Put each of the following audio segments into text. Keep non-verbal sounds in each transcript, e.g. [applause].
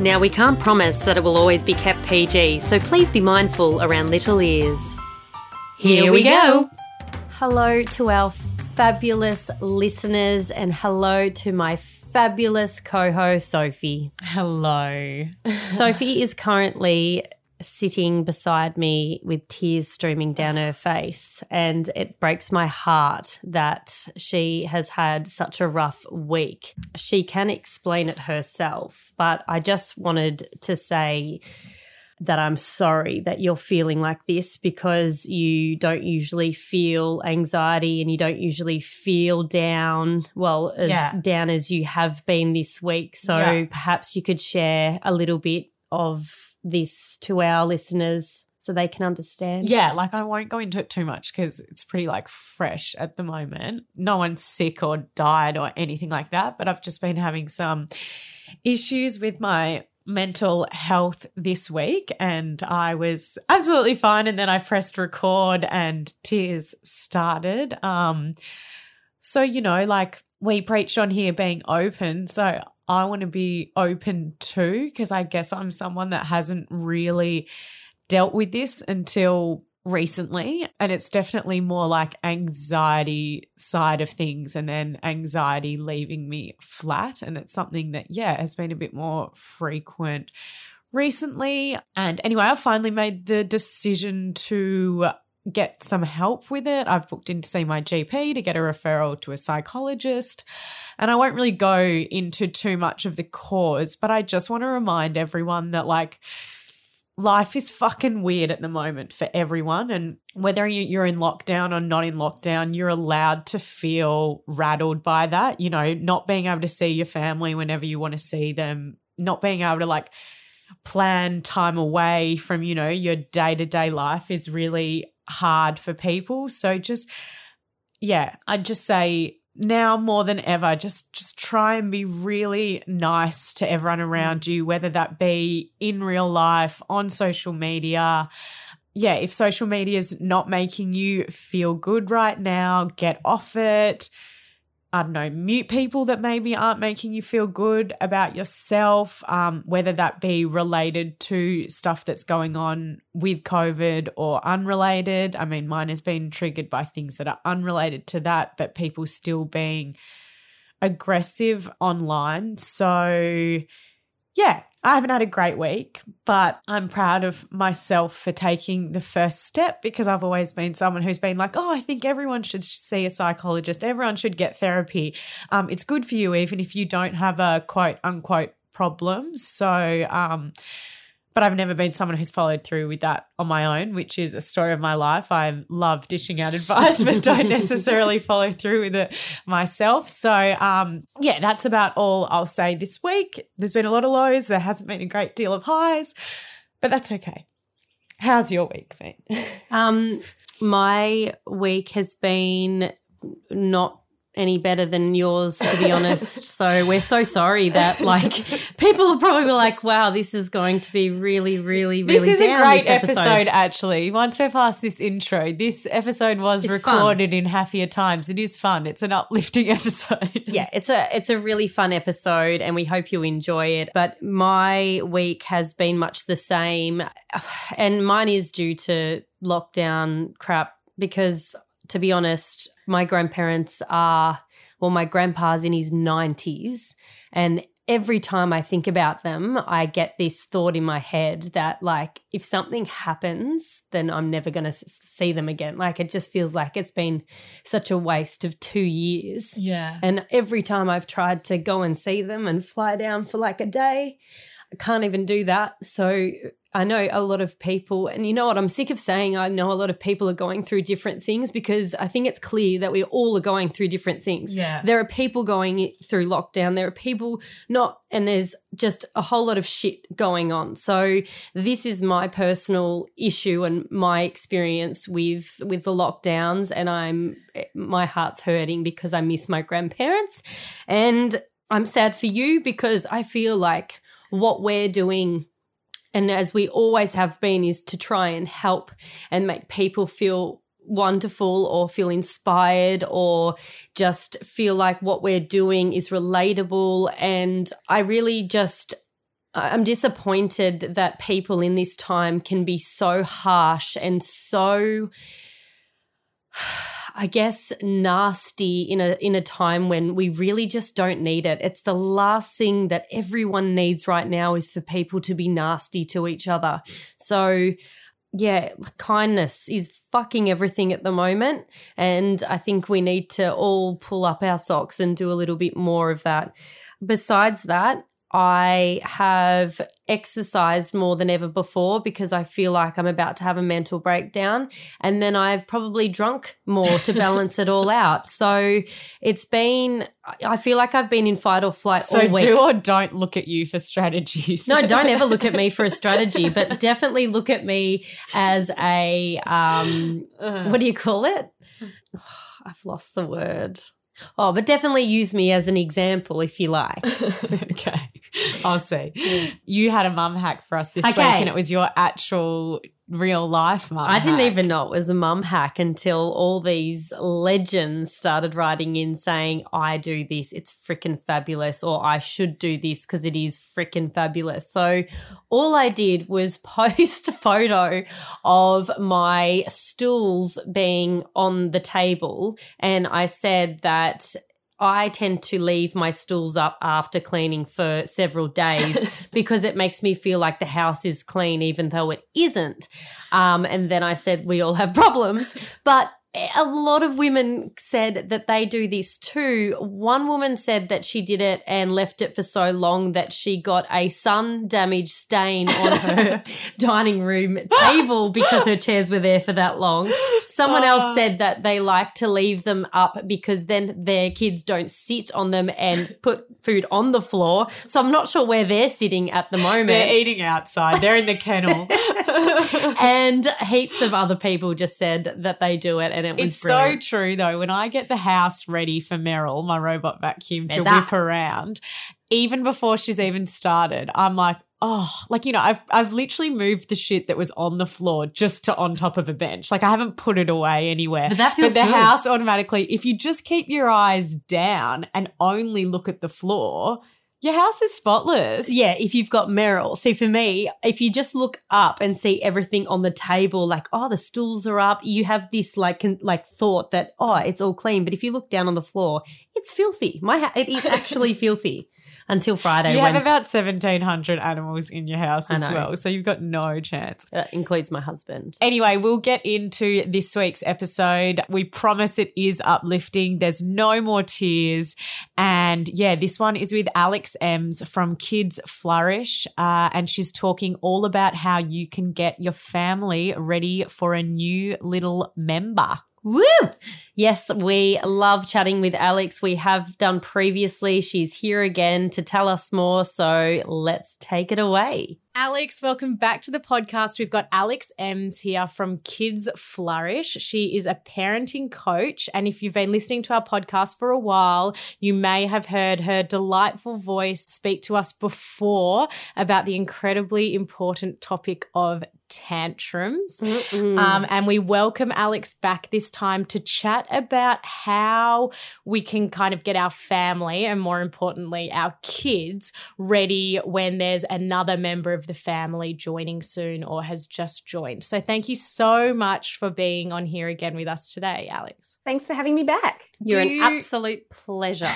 Now, we can't promise that it will always be kept PG, so please be mindful around little ears. Here we go. Hello to our fabulous listeners, and hello to my fabulous co host, Sophie. Hello. Sophie is currently sitting beside me with tears streaming down her face. And it breaks my heart that she has had such a rough week. She can explain it herself, but I just wanted to say that I'm sorry that you're feeling like this because you don't usually feel anxiety and you don't usually feel down, well, as Yeah. down as you have been this week. So Yeah. perhaps you could share a little bit of this to our listeners so they can understand. Yeah, like I won't go into it too much because it's pretty like fresh at the moment. No one's sick or died or anything like that, but I've just been having some issues with my mental health this week and I was absolutely fine and then I pressed record and tears started. Um so you know like we preach on here being open, so I want to be open too because I guess I'm someone that hasn't really dealt with this until recently and it's definitely more like anxiety side of things and then anxiety leaving me flat and it's something that yeah has been a bit more frequent recently. And anyway I finally made the decision to get some help with it. I've booked in to see my GP to get a referral to a psychologist. And I won't really go into too much of the cause, but I just want to remind everyone that, like, life is fucking weird at the moment for everyone. And whether you- you're in lockdown or not in lockdown, you're allowed to feel rattled by that. You know, not being able to see your family whenever you want to see them, not being able to, like, plan time away from, you know, your day to day life is really hard for people. So just, yeah, I'd just say now more than ever just just try and be really nice to everyone mm. around you whether that be in real life on social media. Yeah if social media is not making you feel good right now get off it I don't know, mute people that maybe aren't making you feel good about yourself, um, whether that be related to stuff that's going on with COVID or unrelated. I mean, mine has been triggered by things that are unrelated to that, but people still being aggressive online. So, yeah, I haven't had a great week, but I'm proud of myself for taking the first step because I've always been someone who's been like, oh, I think everyone should see a psychologist. Everyone should get therapy. Um, it's good for you, even if you don't have a quote unquote problem. So, um, but I've never been someone who's followed through with that on my own, which is a story of my life. I love dishing out advice, but don't [laughs] necessarily follow through with it myself. So, um, yeah, that's about all I'll say this week. There's been a lot of lows, there hasn't been a great deal of highs, but that's okay. How's your week been? [laughs] Um, my week has been not any better than yours, to be honest. [laughs] so we're so sorry that like people are probably like, "Wow, this is going to be really, really, really." This is down, a great this episode. actually. Once we're past this intro, this episode was It's fun. recorded in happier times. It is fun. It's an uplifting [laughs] episode. yeah, it's a it's a really fun episode and we hope you enjoy it. But my week has been much the same [sighs] and mine is due to lockdown crap because to be honest, my grandparents are well my grandpa's in his 90s and every time I think about them, I get this thought in my head that, like, if something happens, then I'm never going to see them again. Like, it just feels like it's been such a waste of two years. Yeah. And every time I've tried to go and see them and fly down for like a day, I can't even do that. So I know a lot of people, and you know what? I'm sick of saying I know a lot of people are going through different things because I think it's clear that we all are going through different things. Yeah. There are people going through lockdown. There are people not, and there's just a whole lot of shit going on. So this is my personal issue and my experience with with the lockdowns, and I'm my heart's hurting because I miss my grandparents, and I'm sad for you because I feel like what we're doing and as we always have been is to try and help and make people feel wonderful or feel inspired or just feel like what we're doing is relatable and I really just I'm disappointed that people in this time can be so harsh and so I guess nasty in a in a time when we really just don't need it. It's the last thing that everyone needs right now is for people to be nasty to each other. So yeah, kindness is fucking everything at the moment. And I think we need to all pull up our socks and do a little bit more of that. Besides that, I have exercised more than ever before because I feel like I'm about to have a mental breakdown. And then I've probably drunk more to balance it all [laughs] out. So it's been, I feel like I've been in fight or flight So all week. do or don't look at you for strategies. No, don't ever look at me for a [laughs] strategy, but definitely look at me as a um what do you call it? [sighs] I've lost the word. Oh, but definitely use me as an example if you like. [laughs] okay. I'll see. You had a mum hack for us this Okay. week and it was your actual real life mum I didn't even know it was a mum hack until all these legends started writing in saying, I do this, it's freaking fabulous, or I should do this because it is freaking fabulous. So all I did was [laughs] post a photo of my stools being on the table, and I said that. I tend to leave my stools up after cleaning for several days [laughs] because it makes me feel like the house is clean, even though it isn't. Um, and then I said, we all have problems. But a lot of women said that they do this too. One woman said that she did it and left it for so long that she got a sun damage stain on her [laughs] dining room table because her chairs were there for that long. Someone Oh. else said that they like to leave them up because then their kids don't sit on them and put food on the floor. So I'm not sure where they're sitting at the moment They're eating outside. They're in the kennel. [laughs] and heaps of other people just said that they do it and it was It's brilliant. so true though. When I get the house ready for Meryl, my robot vacuum, to There's that. whip around, even before she's even started, I'm like, oh, like you know, I've I've literally moved the shit that was on the floor just to on top of a bench. Like I haven't put it away anywhere. But that feels but the good. house automatically, if you just keep your eyes down and only look at the floor, your house is spotless. yeah, if you've got Meryl. See, for me, if you just look up and see everything on the table, like, oh, the stools are up, you have this like con- like thought that, oh, it's all clean. But if you look down on the floor, it's filthy. My ha- it is [laughs] actually filthy until Friday. You have about 1,700 animals in your house as well. So you've got no chance. that includes my husband. Anyway, we'll get into this week's episode. We promise it is uplifting. There's no more tears. And yeah, this one is with Alex Ems from Kids Flourish. Uh, and she's talking all about how you can get your family ready for a new little member. Woo! Yes, we love chatting with Alex. We have done previously. She's here again to tell us more. So let's take it away. Alex, welcome back to the podcast. We've got Alex Ems here from Kids Flourish. She is a parenting coach. And if you've been listening to our podcast for a while, you may have heard her delightful voice speak to us before about the incredibly important topic of tantrums. Um, and we welcome Alex back this time to chat about how we can kind of get our family and more importantly, our kids ready when there's another member of the family joining soon or has just joined. So thank you so much for being on here again with us today, Alex. Thanks for having me back. You're Do an absolute pleasure.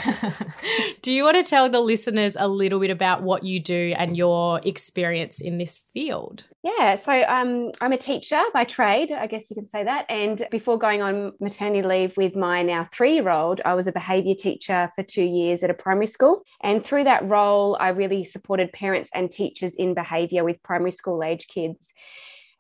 [laughs] Do you want to tell the listeners a little bit about what you do and your experience in this field? Yeah, so um, I'm a teacher by trade, I guess you can say that. And before going on maternity leave with my now three year old, I was a behaviour teacher for two years at a primary school. And through that role, I really supported parents and teachers in behaviour with primary school age kids.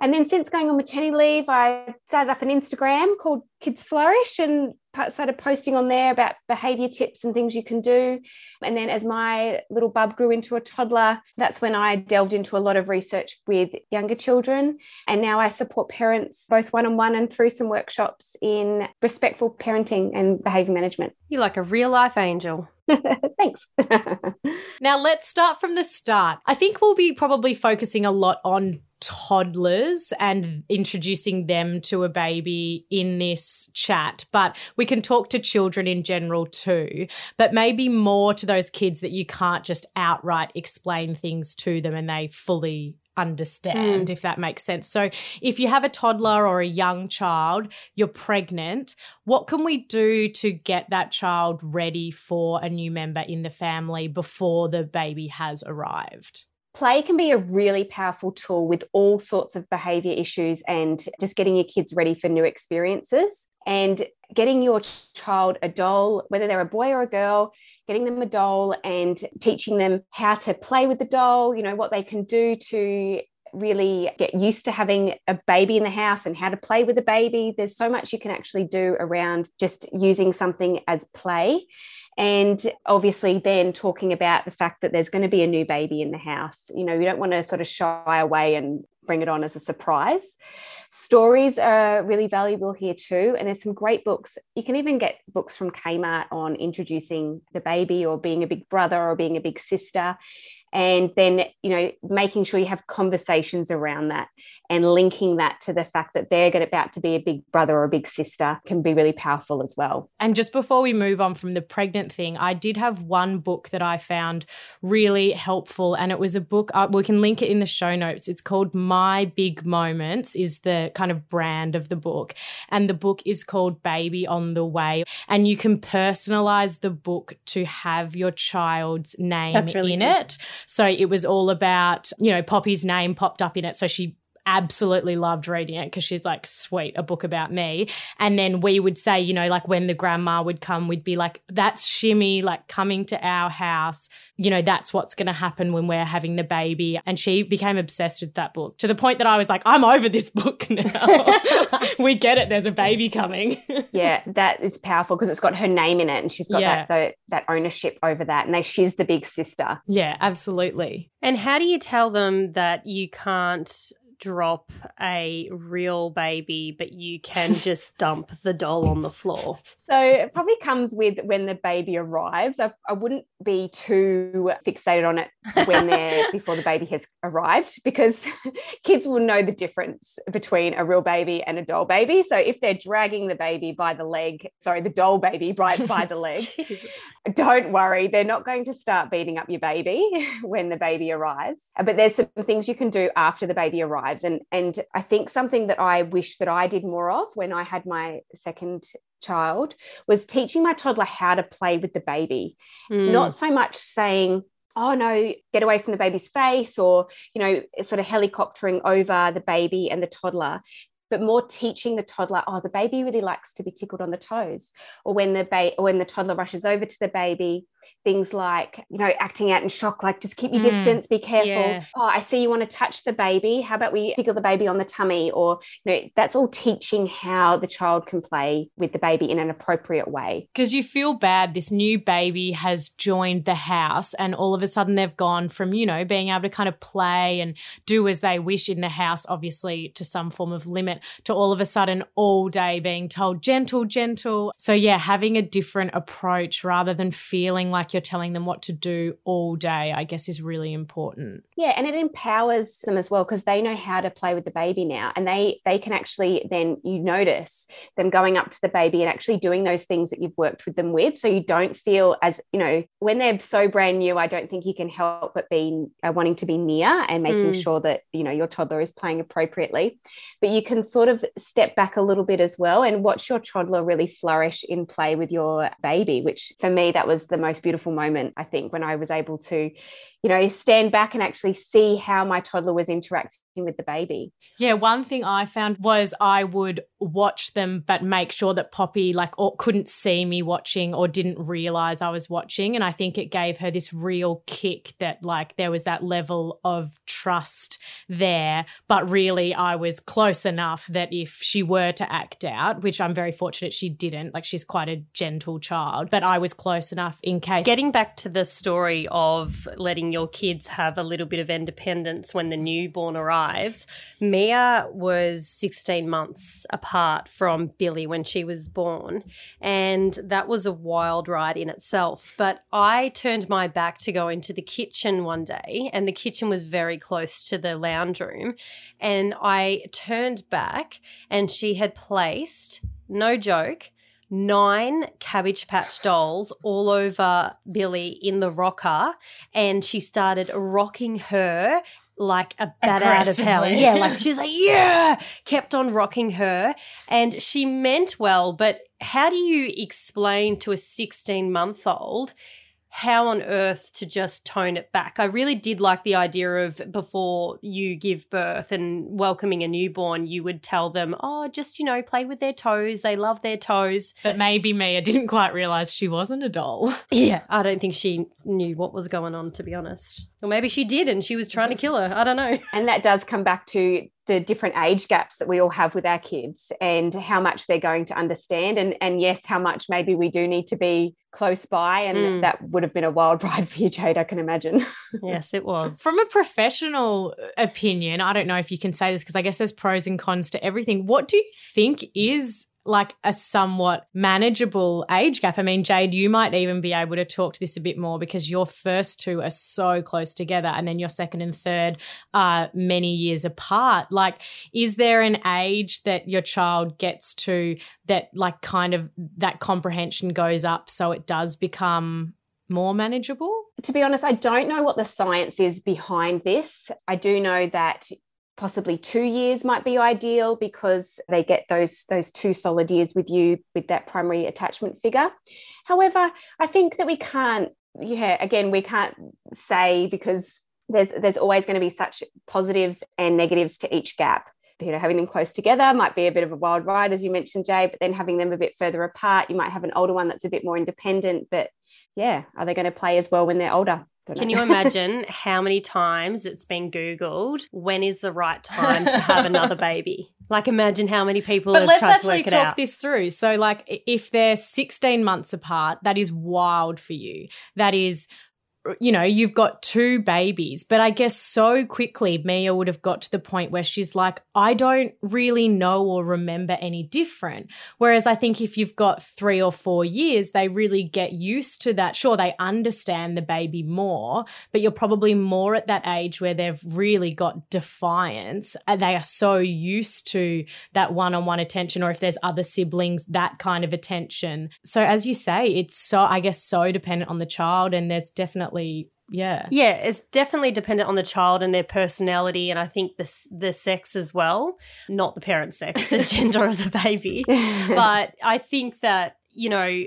And then since going on maternity leave, I started up an Instagram called Kids Flourish and started posting on there about behavior tips and things you can do. And then as my little bub grew into a toddler, that's when I delved into a lot of research with younger children. And now I support parents both one on one and through some workshops in respectful parenting and behavior management. You're like a real life angel. [laughs] Thanks. [laughs] now let's start from the start. I think we'll be probably focusing a lot on toddlers and introducing them to a baby in this chat, but we can talk to children in general too, but maybe more to those kids that you can't just outright explain things to them and they fully understand, mm. if that makes sense. So, if you have a toddler or a young child, you're pregnant, what can we do to get that child ready for a new member in the family before the baby has arrived? Play can be a really powerful tool with all sorts of behavior issues and just getting your kids ready for new experiences and getting your child a doll, whether they're a boy or a girl, getting them a doll and teaching them how to play with the doll, you know, what they can do to really get used to having a baby in the house and how to play with a baby. There's so much you can actually do around just using something as play. And obviously, then talking about the fact that there's going to be a new baby in the house. You know, you don't want to sort of shy away and bring it on as a surprise. Stories are really valuable here too. And there's some great books. You can even get books from Kmart on introducing the baby or being a big brother or being a big sister and then you know making sure you have conversations around that and linking that to the fact that they're about to be a big brother or a big sister can be really powerful as well. And just before we move on from the pregnant thing i did have one book that i found really helpful and it was a book uh, we can link it in the show notes. It's called my big moments is the kind of brand of the book. And the book is called baby on the way. And you can personalize the book to have your child's name really in it so it was all about, you know, Poppy's name popped up in it. So she absolutely loved reading it because she's like, sweet, a book about me. And then we would say, you know, like when the grandma would come, we'd be like, that's Shimmy, like coming to our house. You know, that's what's going to happen when we're having the baby. And she became obsessed with that book to the point that I was like, I'm over this book [laughs] now. [laughs] we get it. There's a baby coming. [laughs] yeah, that is powerful because it's got her name in it and she's got yeah. that, the, that ownership over that. And they, she's the big sister. Yeah, absolutely. And how do you tell them that you can't drop a real baby, but you can [laughs] just dump the doll on the floor? So it probably comes with when the baby arrives. I, I wouldn't be too fixated on it when [laughs] they're before the baby has arrived because [laughs] kids will know the difference between a real baby and a doll baby. So if they're dragging the baby by the leg, sorry, the doll baby right by the leg, don't worry, they're not going to start beating up your baby when the baby arrives. But there's some things you can do after the baby arrives. And and I think something that I wish that I did more of when I had my second child was teaching my toddler how to play with the baby, mm. not so much saying, oh no, get away from the baby's face or, you know, sort of helicoptering over the baby and the toddler, but more teaching the toddler, oh, the baby really likes to be tickled on the toes. Or when the ba- or when the toddler rushes over to the baby, things like you know acting out in shock like just keep your mm, distance be careful. Yeah. oh i see you want to touch the baby. How about we tickle the baby on the tummy? Or you know that's all teaching how the child can play with the baby in an appropriate way. Because you feel bad this new baby has joined the house and all of a sudden they've gone from you know being able to kind of play and do as they wish in the house obviously to some form of limit to all of a sudden all day being told gentle gentle so yeah having a different approach rather than feeling like you're telling them what to do all day, I guess is really important. Yeah, and it empowers them as well because they know how to play with the baby now and they they can actually then you notice them going up to the baby and actually doing those things that you've worked with them with so you don't feel as, you know, when they're so brand new, I don't think you can help but be uh, wanting to be near and making mm. sure that, you know, your toddler is playing appropriately. But you can sort of step back a little bit as well and watch your toddler really flourish in play with your baby, which for me that was the most beautiful moment, I think, when I was able to you know, stand back and actually see how my toddler was interacting with the baby. Yeah, one thing I found was I would watch them, but make sure that Poppy like or couldn't see me watching or didn't realize I was watching. And I think it gave her this real kick that like there was that level of trust there. But really, I was close enough that if she were to act out, which I'm very fortunate she didn't, like she's quite a gentle child, but I was close enough in case. Getting back to the story of letting your kids have a little bit of independence when the newborn arrives. Mia was 16 months apart from Billy when she was born, and that was a wild ride in itself. But I turned my back to go into the kitchen one day, and the kitchen was very close to the lounge room, and I turned back, and she had placed, no joke, nine Cabbage Patch dolls all over Billy in the rocker, and she started rocking her like a bat out of hell. Yeah, like she was like, yeah, kept on rocking her. And she meant well, but how do you explain to a 16 month old how on earth to just tone it back? I really did like the idea of before you give birth and welcoming a newborn, you would tell them, oh, just, you know, play with their toes. They love their toes. but maybe Mia didn't quite realize she wasn't a doll. [laughs] Yeah, I don't think she knew what was going on, to be honest. Or maybe she did and she was trying to kill her. I don't know. And that does come back to the different age gaps that we all have with our kids and how much they're going to understand. And, and yes, how much maybe we do need to be close by. And Mm. that would have been a wild [laughs] ride for you, Jade, I can imagine. Yes, it was. From a professional opinion, I don't know if you can say this because I guess there's pros and cons to everything. What do you think is like a somewhat manageable age gap? I mean, Jade, you might even be able to talk to this a bit more because your first two are so close together and then your second and third are many years apart. Like, is there an age that your child gets to that, like, kind of that comprehension goes up so it does become more manageable? to be honest, I don't know what the science is behind this. I do know that possibly two years might be ideal because they get those those two solid years with you with that primary attachment figure. However, I think that we can't, yeah, again, we can't say because there's there's always going to be such positives and negatives to each gap. You know, having them close together might be a bit of a wild ride, as you mentioned, Jay, but then having them a bit further apart, you might have an older one that's a bit more independent, but yeah, are they going to play as well when they're older? Can you [laughs] imagine how many times it's been Googled? When is the right time to have another baby? [laughs] Like, imagine how many people But have let's tried to actually work it talk this through. So, like, if they're 16 months apart, that is wild for you. That is, you know, you've got two babies. But I guess so quickly, Mia would have got to the point where she's like, I don't really know or remember any different. Whereas I think if you've got three or four years, they really get used to that. Sure, they understand the baby more, but you're probably more at that age where they've really got defiance. They are so used to that one on one attention, or if there's other siblings, that kind of attention. So, as you say, it's so, I guess, so dependent on the child, and there's definitely, yeah. Yeah, it's definitely dependent on the child and their personality, and I think the the sex as well, not the parent's sex, the [laughs] gender of the baby. But I think that you know,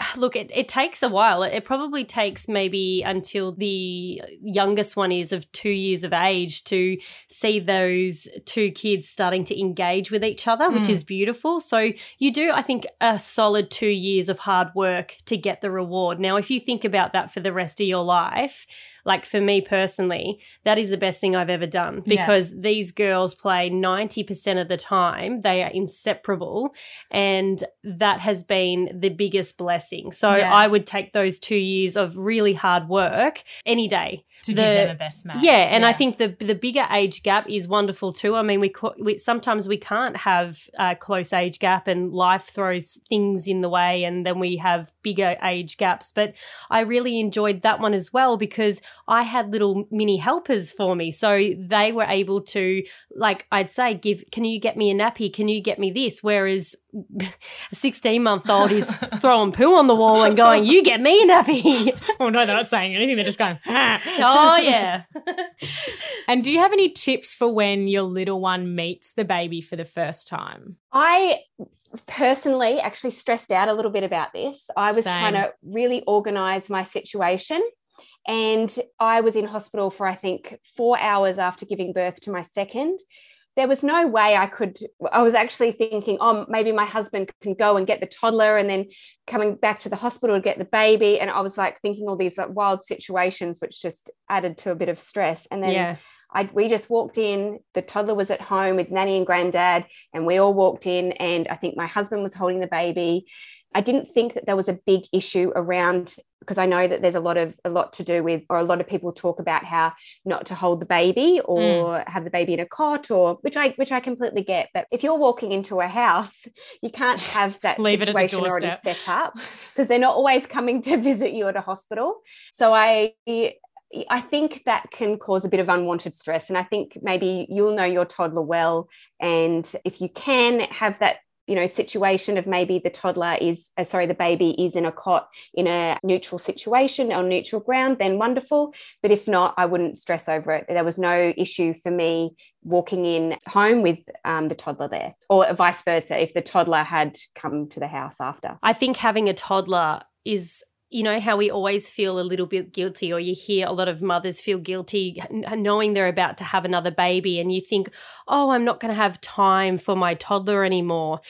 [sighs] look, it, it takes a while. It, it probably takes maybe until the youngest one is of two years of age to see those two kids starting to engage with each other, which Mm. is beautiful. So you do, I think, a solid two years of hard work to get the reward. Now, if you think about that for the rest of your life, like for me personally, that is the best thing I've ever done Yeah. because these girls play 90% of the time. They are inseparable. And that has been the biggest blessing. So Yeah. I would take those two years of really hard work any day. To The- give them a best match. Yeah, and I think the the bigger age gap is wonderful too. I mean, we, we sometimes we can't have a close age gap, and life throws things in the way, and then we have bigger age gaps. But I really enjoyed that one as well because I had little mini helpers for me, so they were able to, like, I'd say, give, can you get me a nappy? Can you get me this? Whereas [laughs] a sixteen month old is [laughs] throwing poo on the wall and going, "You get me a nappy." [laughs] oh, no, they're not saying anything. They're just going, ah. oh yeah. And do you have any tips for when your little one meets the baby for the first time? I personally actually stressed out a little bit about this. I was Same. trying to really organize my situation And I was in hospital for, I think, four hours after giving birth to my second. There was no way I could. I was actually thinking, oh, maybe my husband can go and get the toddler and then coming back to the hospital to get the baby. And I was like thinking all these like wild situations, which just added to a bit of stress. And then yeah. I, we just walked in. The toddler was at home with nanny and granddad, and we all walked in. And I think my husband was holding the baby. I didn't think that there was a big issue around because I know that there's a lot of a lot to do with, or a lot of people talk about how not to hold the baby or mm. have the baby in a cot, or which I which I completely get. But if you're walking into a house, you can't [laughs] have that Leave situation already set up [laughs] because they're not always coming to visit you at a hospital. So I I think that can cause a bit of unwanted stress. And I think maybe you'll know your toddler well. And if you can have that you know situation of maybe the toddler is uh, sorry the baby is in a cot in a neutral situation on neutral ground then wonderful. But if not i wouldn't stress over it. There was no issue for me walking in home with um, the toddler there or vice versa if the toddler had come to the house after. I think having a toddler is you know how we always feel a little bit guilty or you hear a lot of mothers feel guilty knowing they're about to have another baby and you think oh i'm not going to have time for my toddler anymore.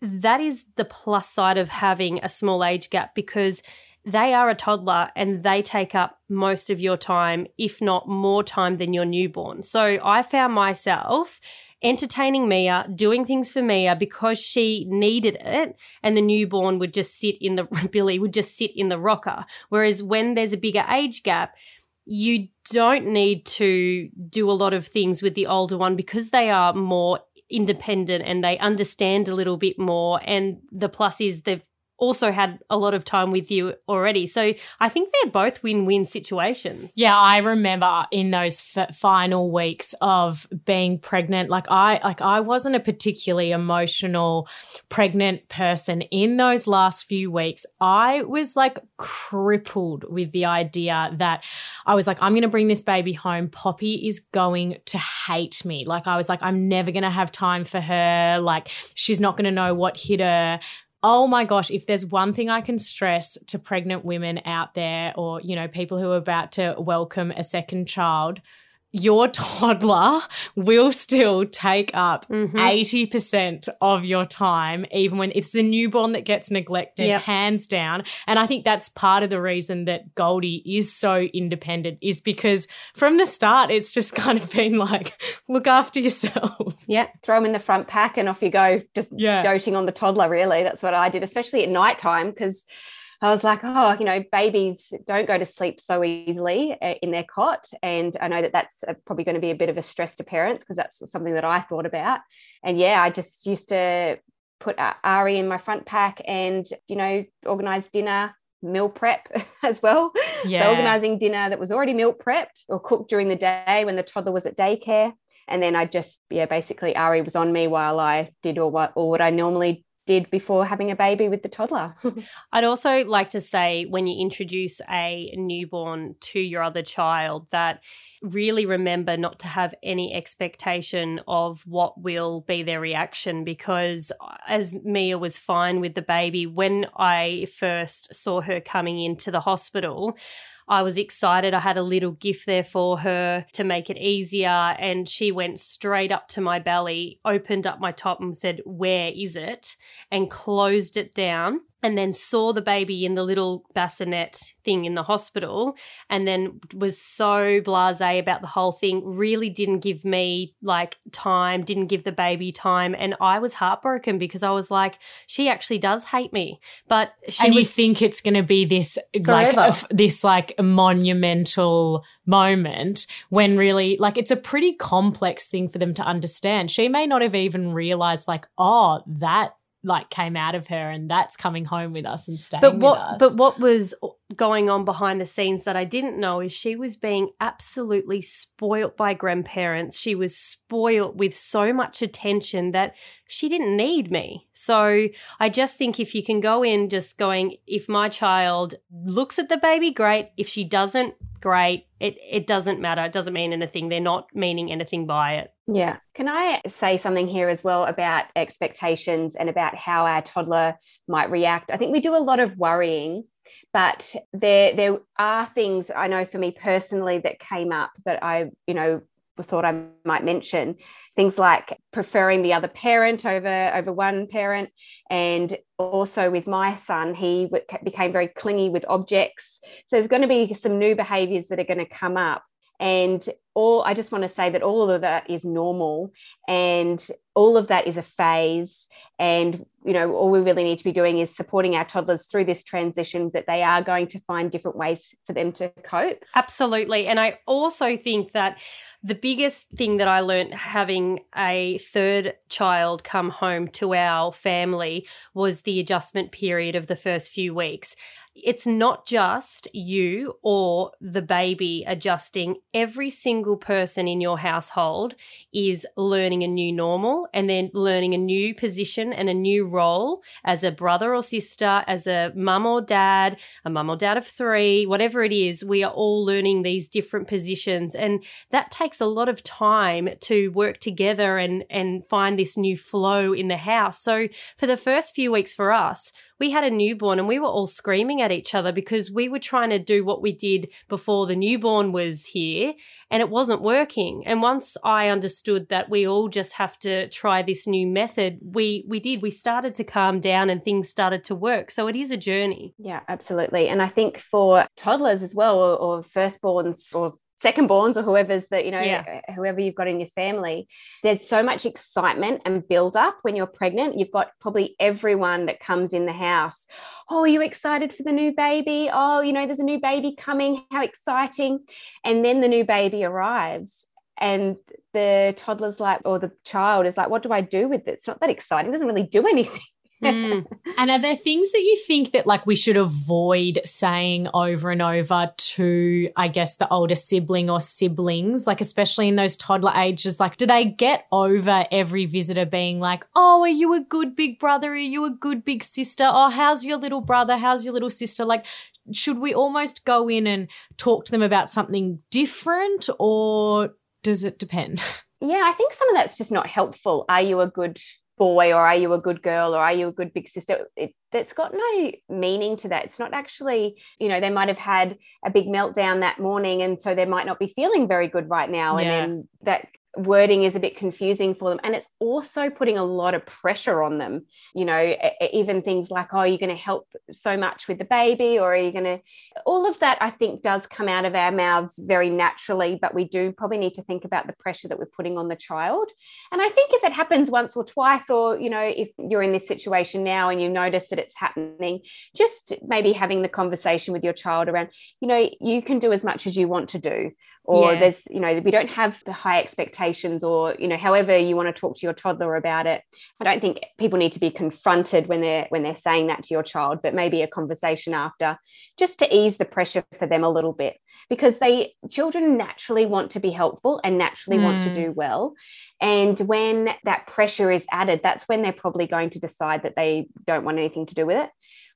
That is the plus side of having a small age gap because they are a toddler and they take up most of your time if not more time than your newborn. So i found myself entertaining Mia, doing things for Mia because she needed it, and the newborn would just sit in the [laughs] Billy would just sit in the rocker. Whereas when there's a bigger age gap, you don't need to do a lot of things with the older one because they are more independent and they understand a little bit more. And the plus is they've also had a lot of time with you already. So I think they're both win win situations. Yeah, I remember in those f- final weeks of being pregnant, like I like I wasn't a particularly emotional pregnant person in those last few weeks. I was like crippled with the idea that I was like I'm going to bring this baby home. Poppy is going to hate me. Like I was like I'm never going to have time for her. Like she's not going to know what hit her oh my gosh, if there's one thing I can stress to pregnant women out there or, you know, people who are about to welcome a second child, your [laughs] toddler will still take up mm-hmm. 80% of your time, even when it's the newborn that gets neglected, yep. hands down. And I think that's part of the reason that Goldie is so independent, is because from the start, it's just [laughs] kind of been like, look after yourself. Yeah. Throw them in the front pack and off you go, just yeah. doting on the toddler, really. That's what I did, especially at night time, because I was like, oh, you know, babies don't go to sleep so easily uh, in their cot. And I know that that's probably going to be a bit of a stress to parents because that's something that I thought about. And yeah, I just used to put uh, Ari in my front pack and, you know, organize dinner, meal prep [laughs] as well. Yeah. So organizing dinner that was already meal prepped or cooked during the day when the toddler was at daycare. And then I just, yeah, basically Ari was on me while I did all what, all what I normally did before having a baby with the toddler. [laughs] I'd also like to say when you introduce a newborn to your other child that really remember not to have any expectation of what will be their reaction because as Mia was fine with the baby when I first saw her coming into the hospital I was excited. I had a little gift there for her to make it easier. And she went straight up to my belly, opened up my top and said, Where is it? and closed it down and then saw the baby in the little bassinet thing in the hospital and then was so blasé about the whole thing really didn't give me like time didn't give the baby time and i was heartbroken because i was like she actually does hate me but she and was, you think it's going to be this forever. like this like monumental moment when really like it's a pretty complex thing for them to understand she may not have even realized like oh that like came out of her and that's coming home with us and staying but what, with us. But what was going on behind the scenes that I didn't know is she was being absolutely spoilt by grandparents. She was spoilt with so much attention that she didn't need me. So I just think if you can go in just going, if my child looks at the baby, great. If she doesn't, great. It it doesn't matter. It doesn't mean anything. They're not meaning anything by it. Yeah. Can I say something here as well about expectations and about how our toddler might react? I think we do a lot of worrying but there there are things I know for me personally that came up that I you know thought I might mention. Things like preferring the other parent over over one parent. And also with my son he became very clingy with objects. So there's going to be some new behaviors that are going to come up and all I just want to say that all of that is normal and all of that is a phase. And you know all we really need to be doing is supporting our toddlers through this transition that they are going to find different ways for them to cope. Absolutely. And i also think that the biggest thing that i learned having a third child come home to our family was the adjustment period of the first few weeks it's not just you or the baby adjusting. Every single person in your household is learning a new normal and then learning a new position and a new role as a brother or sister, as a mum or dad, a mum or dad of three, whatever it is. We are all learning these different positions. And that takes a lot of time to work together and, and find this new flow in the house. So for the first few weeks for us, we had a newborn and we were all screaming at each other because we were trying to do what we did before the newborn was here and it wasn't working. And once I understood that we all just have to try this new method, we we did. We started to calm down and things started to work. So it is a journey. Yeah, absolutely. And I think for toddlers as well or, or firstborns or second borns or whoever's that you know yeah. Uh, whoever you've got in your family there's so much excitement and build up when you're pregnant. You've got probably everyone that comes in the house. Oh are you excited for the new baby? Oh you know there's a new baby coming. How exciting. And then the new baby arrives and the toddler's like or the child is like what do i do with it? It's not that exciting. It doesn't really do anything mm. And are there things that you think that like we should avoid saying over and over to, I guess, the older sibling or siblings, like especially in those toddler ages? Like, do they get over every visitor being like, oh, are you a good big brother? Are you a good big sister? Oh, how's your little brother? How's your little sister? Like, should we almost go in and talk to them about something different or does it depend? [laughs] Yeah, I think some of that's just not helpful. Are you a good boy or are you a good girl or are you a good big sister it, it's got no meaning to that it's not actually you know they might have had a big meltdown that morning and so they might not be feeling very good right now yeah. and then that wording is a bit confusing for them and it's also putting a lot of pressure on them you know even things like oh you're going to help so much with the baby or are you going to all of that i think does come out of our mouths very naturally but we do probably need to think about the pressure that we're putting on the child and i think if it happens once or twice or you know if you're in this situation now and you notice that it's happening just maybe having the conversation with your child around you know you can do as much as you want to do or yeah. there's you know we don't have the high expectations or you know however you want to talk to your toddler about it i don't think people need to be confronted when they're when they're saying that to your child but maybe a conversation after just to ease the pressure for them a little bit because they children naturally want to be helpful and naturally mm. want to hmm. do well and when that pressure is added that's when they're probably going to decide that they don't want anything to do with it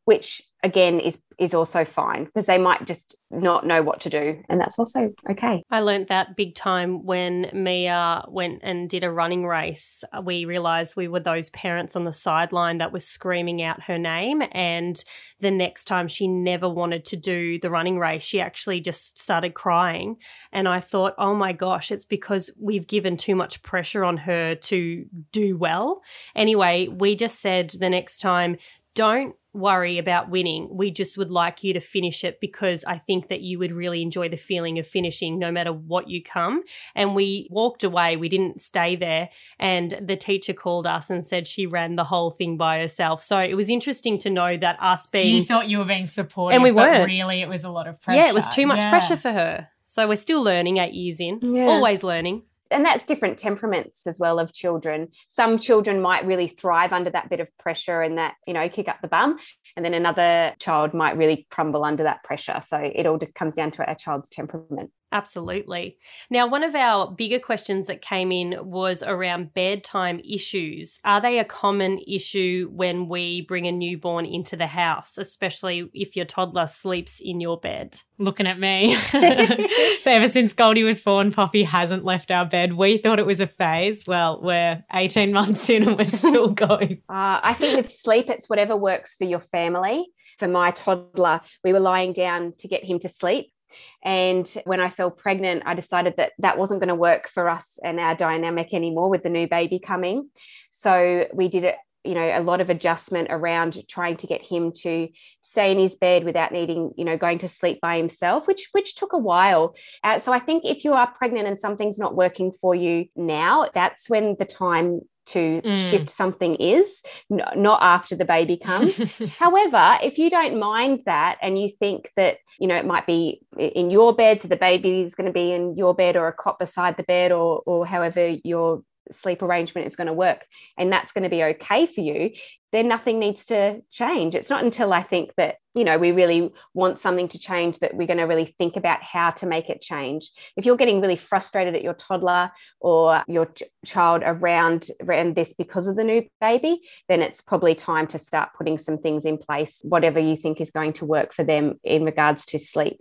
which again is is also fine because they might just not know what to do and that's also okay. I learned that big time when mia went and did a running race. We realized we were those parents on the sideline that was screaming out her name and the next time she never wanted to do the running race she actually just started crying. And i thought oh my gosh it's because we've given too much pressure on her to do well. Anyway we just said the next time don't worry about winning. We just would like you to finish it because I think that you would really enjoy the feeling of finishing no matter what you come. And we walked away. We didn't stay there. And the teacher called us and said she ran the whole thing by herself. So it was interesting to know that us being. You thought you were being supportive, and we weren't. really it was a lot of pressure. Yeah, it was too much yeah. pressure for her. So we're still learning eight years in, yeah. always learning and that's different temperaments as well of children. Some children might really thrive under that bit of pressure and that you know kick up the bum and then another child might really crumble under that pressure. So it all comes down to a child's temperament Absolutely. Now, one of our bigger questions that came in was around bedtime issues. Are they a common issue when we bring a newborn into the house, especially if your toddler sleeps in your bed? Looking at me. [laughs] so, ever since Goldie was born, Poppy hasn't left our bed. We thought it was a phase. Well, we're 18 [laughs] months in and we're still going. Uh, I think with sleep, it's whatever works for your family. for my toddler, we were lying down to get him to sleep. And when I fell pregnant, I decided that that wasn't going to work for us and our dynamic anymore with the new baby coming. So we did it you know a lot of adjustment around trying to get him to stay in his bed without needing you know going to sleep by himself which which took a while uh, so i think if you are pregnant and something's not working for you now that's when the time to mm. shift something is not after the baby comes [laughs] however if you don't mind that and you think that you know it might be in your bed so the baby is going to be in your bed or a cot beside the bed or or however your sleep arrangement is going to work and that's going to be okay for you then nothing needs to change. It's not until i think that you know we really want something to change that we're going to really think about how to make it change. If you're getting really frustrated at your toddler or your ch- child around around this because of the new baby then it's probably time to start putting some things in place whatever you think is going to work for them in regards to sleep.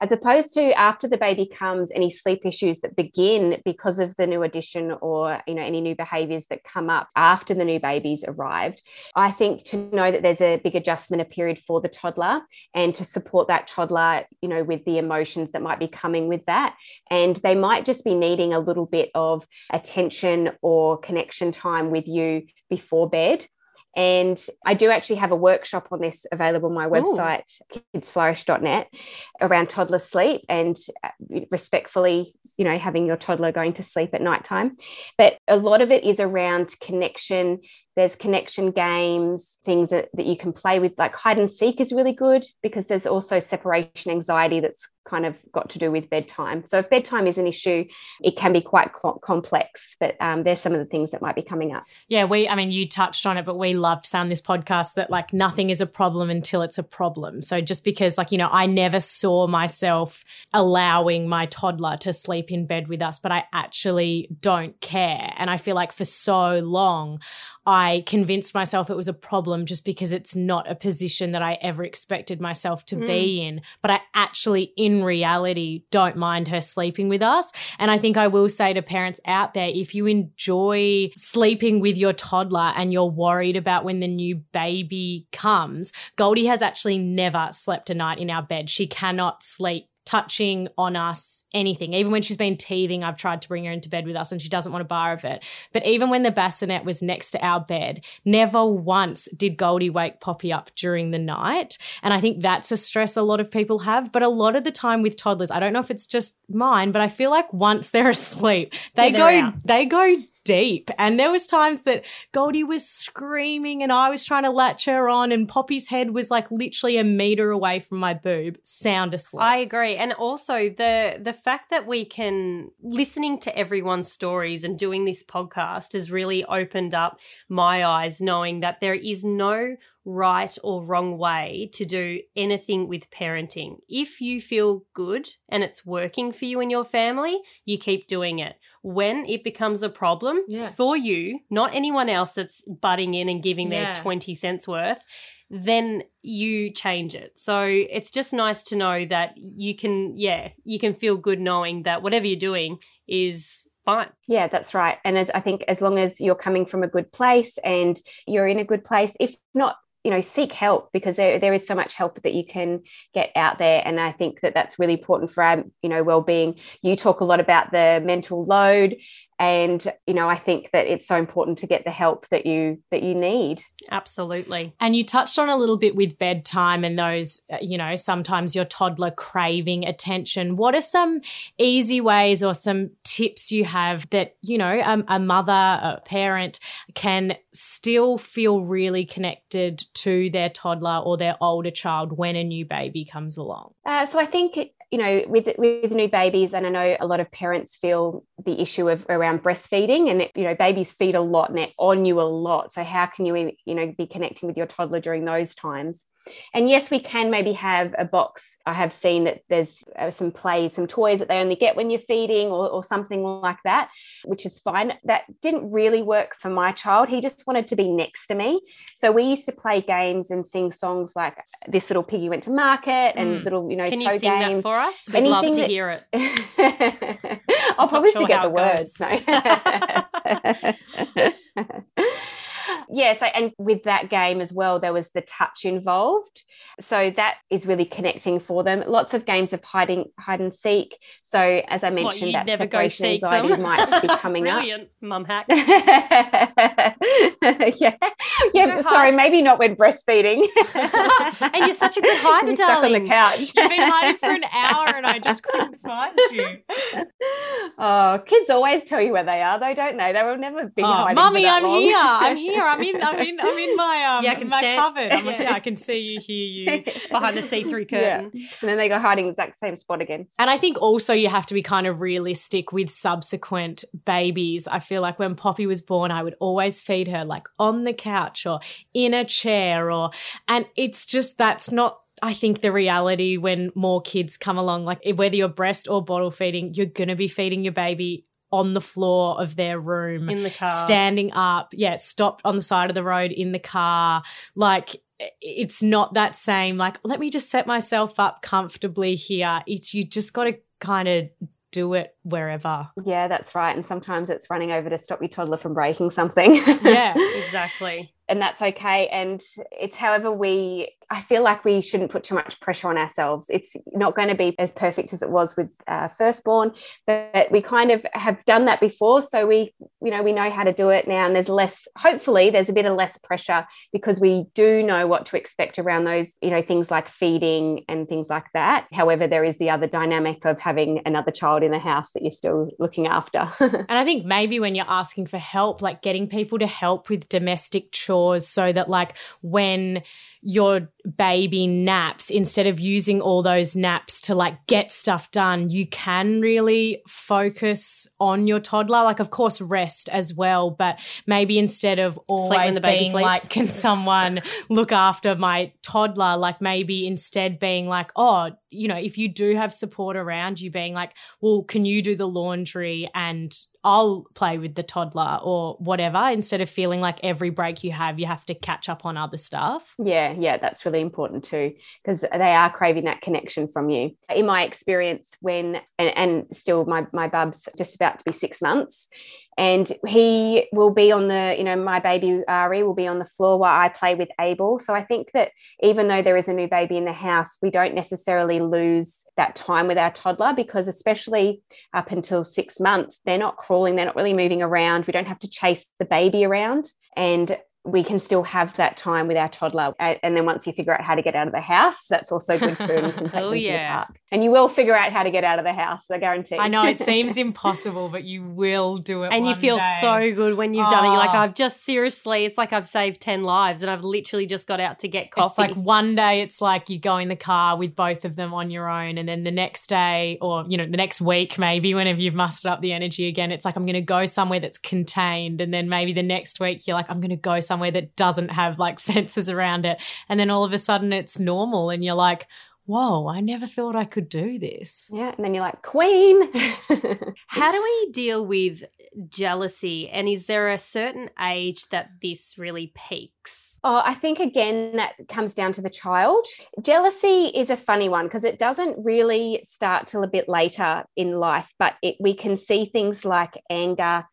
As opposed to after the baby comes any sleep issues that begin because of the new addition or you know any new behaviors that come up after the new baby's arrived i think to know that there's a big adjustment period for the toddler and to support that toddler you know with the emotions that might be coming with that and they might just be needing a little bit of attention or connection time with you before bed and I do actually have a workshop on this available on my website, Ooh. kidsflourish.net, around toddler sleep and uh, respectfully, you know, having your toddler going to sleep at nighttime. But a lot of it is around connection there's connection games, things that, that you can play with, like hide and seek is really good because there's also separation anxiety that's kind of got to do with bedtime. So if bedtime is an issue, it can be quite complex, but um, there's some of the things that might be coming up. Yeah, we, I mean, you touched on it, but we love to sound this podcast that like nothing is a problem until it's a problem. So just because, like, you know, I never saw myself allowing my toddler to sleep in bed with us, but I actually don't care. And I feel like for so long, I convinced myself it was a problem just because it's not a position that I ever expected myself to mm. be in. But I actually, in reality, don't mind her sleeping with us. And I think I will say to parents out there if you enjoy sleeping with your toddler and you're worried about when the new baby comes, Goldie has actually never slept a night in our bed. She cannot sleep touching on us anything. Even when she's been teething, I've tried to bring her into bed with us and she doesn't want a bar of it. But even when the bassinet was next to our bed, never once did Goldie wake Poppy up during the night. And I think that's a stress a lot of people have. But a lot of the time with toddlers, I don't know if it's just mine, but I feel like once they're [laughs] asleep, they yeah, go they go deep. And there was times that Goldie was screaming and I was trying to latch her on and Poppy's head was like literally a meter away from my boob, sound asleep. I agree. And also the the fact that we can listening to everyone's stories and doing this podcast has really opened up my eyes knowing that there is no right or wrong way to do anything with parenting. If you feel good and it's working for you and your family, you keep doing it. When it becomes a problem yeah. for you, not anyone else that's butting in and giving yeah. their 20 cents worth, then you change it. So it's just nice to know that you can, yeah, you can feel good knowing that whatever you're doing is fine. Yeah, that's right. And as I think as long as you're coming from a good place and you're in a good place, if not you know seek help because there, there is so much help that you can get out there. And i think that that's really important for our you know well-being. You talk a lot about the mental load and you know i think that it's so important to get the help that you that you need. Absolutely. And you touched on a little bit with bedtime and those uh, you know sometimes your toddler craving attention. What are some easy ways or some tips you have that you know a, a mother a parent can still feel really connected to their toddler or their older child when a new baby comes along? Uh, so i think you know, with with new babies, and I know a lot of parents feel the issue of around breastfeeding, and you know, babies feed a lot and they're on you a lot. So how can you, you know, be connecting with your toddler during those times? And yes, we can maybe have a box. I have seen that there's uh, some play, some toys that they only get when you're feeding or, or something like that, which is fine. That didn't really work for my child. He just wanted to be next to me. So we used to play games and sing songs like This Little Piggy Went to Market and mm. little, you know, Can you sing games. that for us? We'd Anything love to that... hear it. [laughs] I'll probably sure forget the words. No. [laughs] [laughs] Yes, and with that game as well, there was the touch involved. So that is really connecting for them. Lots of games of hiding, hide and seek. So as I mentioned, what, that never go seek anxiety them? might be [laughs] coming Brilliant, up. mum hack. [laughs] yeah, yeah. Sorry, maybe not when breastfeeding. [laughs] and you're such a good hider, darling. on the couch. You've been hiding for an hour, and I just couldn't find you. Oh, kids always tell you where they are, though, don't they? They will never be oh, hiding. Mummy, I'm long. here. I'm here. I'm in. I'm in. I'm in my um yeah, my stand. cupboard. I'm like, [laughs] yeah, I can see you, hear you [laughs] behind the see-through curtain. Yeah. And then they go hiding the exact same spot again. And I think also you have to be kind of realistic with subsequent babies. I feel like when Poppy was born, I would always feed her like on the couch or in a chair or and it's just that's not I think the reality when more kids come along, like whether you're breast or bottle feeding, you're going to be feeding your baby on the floor of their room in the car. standing up yeah stopped on the side of the road in the car. Like it's not that same. Like let me just set myself up comfortably here. It's you just got to kind of do it wherever. Yeah that's right. And sometimes it's running over to stop your toddler from breaking something. [laughs] Yeah exactly. And that's okay. And it's however we I feel like we shouldn't put too much pressure on ourselves. It's not going to be as perfect as it was with uh, firstborn, but we kind of have done that before, so we, you know, we know how to do it now. And there's less, hopefully, there's a bit of less pressure because we do know what to expect around those, you know, things like feeding and things like that. However, there is the other dynamic of having another child in the house that you're still looking after. [laughs] and I think maybe when you're asking for help, like getting people to help with domestic chores, so that like when your baby naps instead of using all those naps to like get stuff done you can really focus on your toddler. Like of course rest as well but maybe instead of always being like can someone look after my toddler? Like maybe instead being like oh you know if you do have support around you being like well can you do the laundry and I'll play with the toddler or whatever instead of feeling like every break you have, you have to catch up on other stuff. Yeah, yeah, that's really important too because they are craving that connection from you. In my experience, when and, and still my my bub's just about to be six months, and he will be on the you know my baby uh, ari will be on the floor while i play with abel. So i think that even though there is a new baby in the house we don't necessarily lose that time with our toddler because especially up until six months they're not crawling they're not really moving around. We don't have to chase the baby around. And we can still have that time with our toddler. And then once you figure out how to get out of the house, that's also good too. [laughs] oh, yeah. And you will figure out how to get out of the house, I guarantee. I know it [laughs] seems impossible, but you will do it. And you feel day. so good when you've oh. done it. You're like, oh. I've just seriously, it's like I've saved 10 lives and I've literally just got out to get coffee. It's like one day it's like you go in the car with both of them on your own. And then the next day, or, you know, the next week, maybe whenever you've mustered up the energy again, it's like, I'm going to go somewhere that's contained. And then maybe the next week, you're like, I'm going to go somewhere somewhere that doesn't have like [laughs] fences around it. And then all of a sudden it's normal and you're like, whoa, I never thought I could do this. Yeah. And then you're like, Queen. [laughs] How do we deal with jealousy? And is there a certain age that this really peaks? Oh, I think again that comes down to the child. Jealousy is a funny one because it doesn't really start till a bit later in life, but it, we can see things like anger,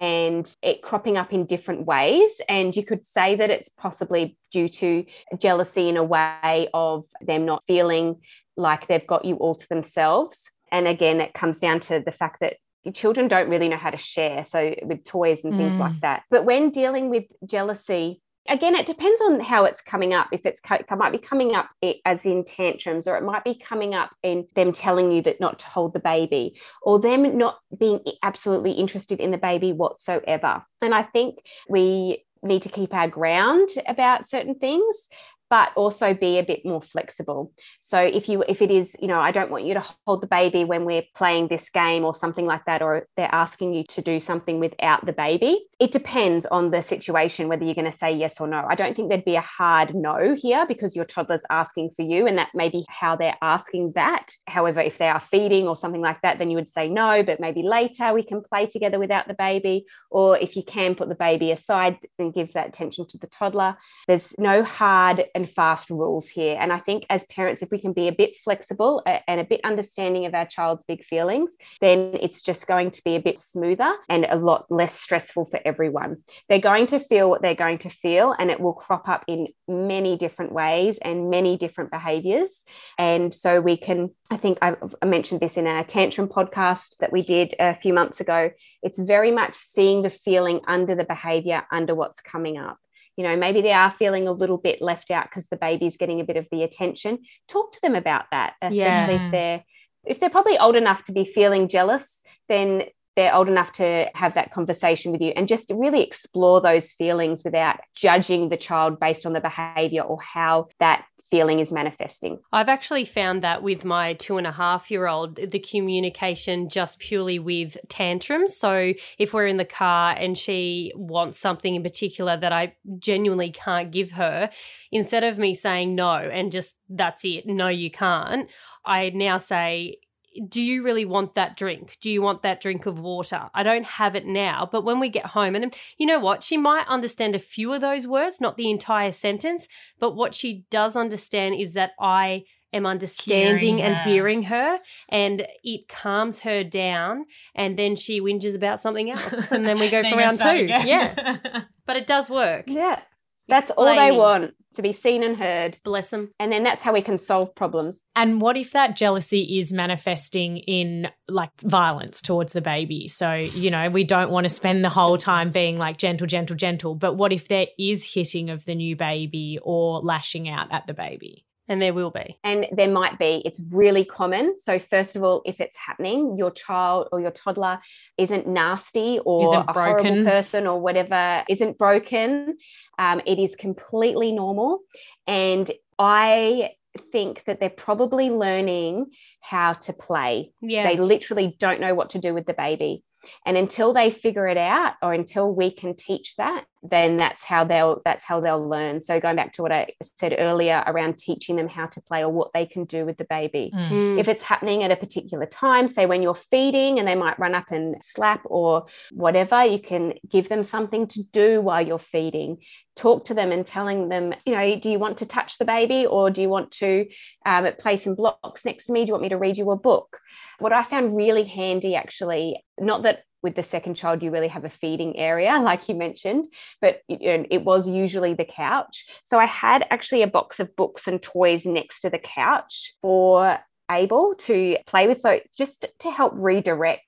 and it cropping up in different ways. And you could say that it's possibly due to jealousy in a way of them not feeling like they've got you all to themselves. And again, it comes down to the fact that children don't really know how to share. So, with toys and things mm. like that. But when dealing with jealousy, again it depends on how it's coming up. If it's it might be coming up as in tantrums or it might be coming up in them telling you that not to hold the baby or them not being absolutely interested in the baby whatsoever. And i think we need to keep our ground about certain things but also be a bit more flexible. So if you if it is, you know, I don't want you to hold the baby when we're playing this game or something like that, or they're asking you to do something without the baby. It depends on the situation whether you're going to say yes or no. I don't think there'd be a hard no here because your toddler's asking for you, and that may be how they're asking that. However, if they are feeding or something like that, then you would say no, but maybe later we can play together without the baby. Or if you can put the baby aside and give that attention to the toddler, there's no hard and fast rules here. And I think as parents, if we can be a bit flexible and a bit understanding of our child's big feelings, then it's just going to be a bit smoother and a lot less stressful for everyone. They're going to feel what they're going to feel, and it will crop up in many different ways and many different behaviors. And so we can, I think I, mentioned this in a tantrum podcast that we did a few months ago. It's very much seeing the feeling under the behavior, under what's coming up you know maybe they are feeling a little bit left out because the baby's getting a bit of the attention talk to them about that especially yeah. if they're if they're probably old enough to be feeling jealous then they're old enough to have that conversation with you and just really explore those feelings without judging the child based on the behavior or how that feeling is manifesting. I've actually found that with my two and a half year old, the communication just purely with tantrums. So if we're in the car and she wants something in particular that I genuinely can't give her, instead of me saying no and just that's it, no, you can't, I now say, do you really want that drink? Do you want that drink of water? I don't have it now, but when we get home, and you know what? She might understand a few of those words, not the entire sentence, but what she does understand is that I am understanding hearing and hearing her and it calms her down and then she whinges about something else and then we go [laughs] for round two. Yeah. [laughs] but it does work. Yeah. That's Explaining. all they want to be seen and heard. Bless them. And then that's how we can solve problems. And what if that jealousy is manifesting in like violence towards the baby? So, you know, we don't want to spend the whole time being like gentle, gentle, gentle. But what if there is hitting of the new baby or lashing out at the baby? And there will be. And there might be. It's really common. So, first of all, if it's happening, your child or your toddler isn't nasty or isn't a broken. horrible person or whatever, isn't broken. Um, it is completely normal. And I think that they're probably learning how to play. Yeah. They literally don't know what to do with the baby. And until they figure it out or until we can teach that, then that's how they'll that's how they'll learn. So going back to what I said earlier around teaching them how to play or what they can do with the baby. Mm. If it's happening at a particular time, say when you're feeding and they might run up and slap or whatever, you can give them something to do while you're feeding talk to them and telling them, you know, do you want to touch the baby or do you want to um, play some blocks next to me? Do you want me to read you a book? What I found really handy, actually, not that with the second child you really have a feeding area [laughs] like you mentioned but it was usually the couch so i had actually a box of books and toys next to the couch for Abel to play with so just to help redirect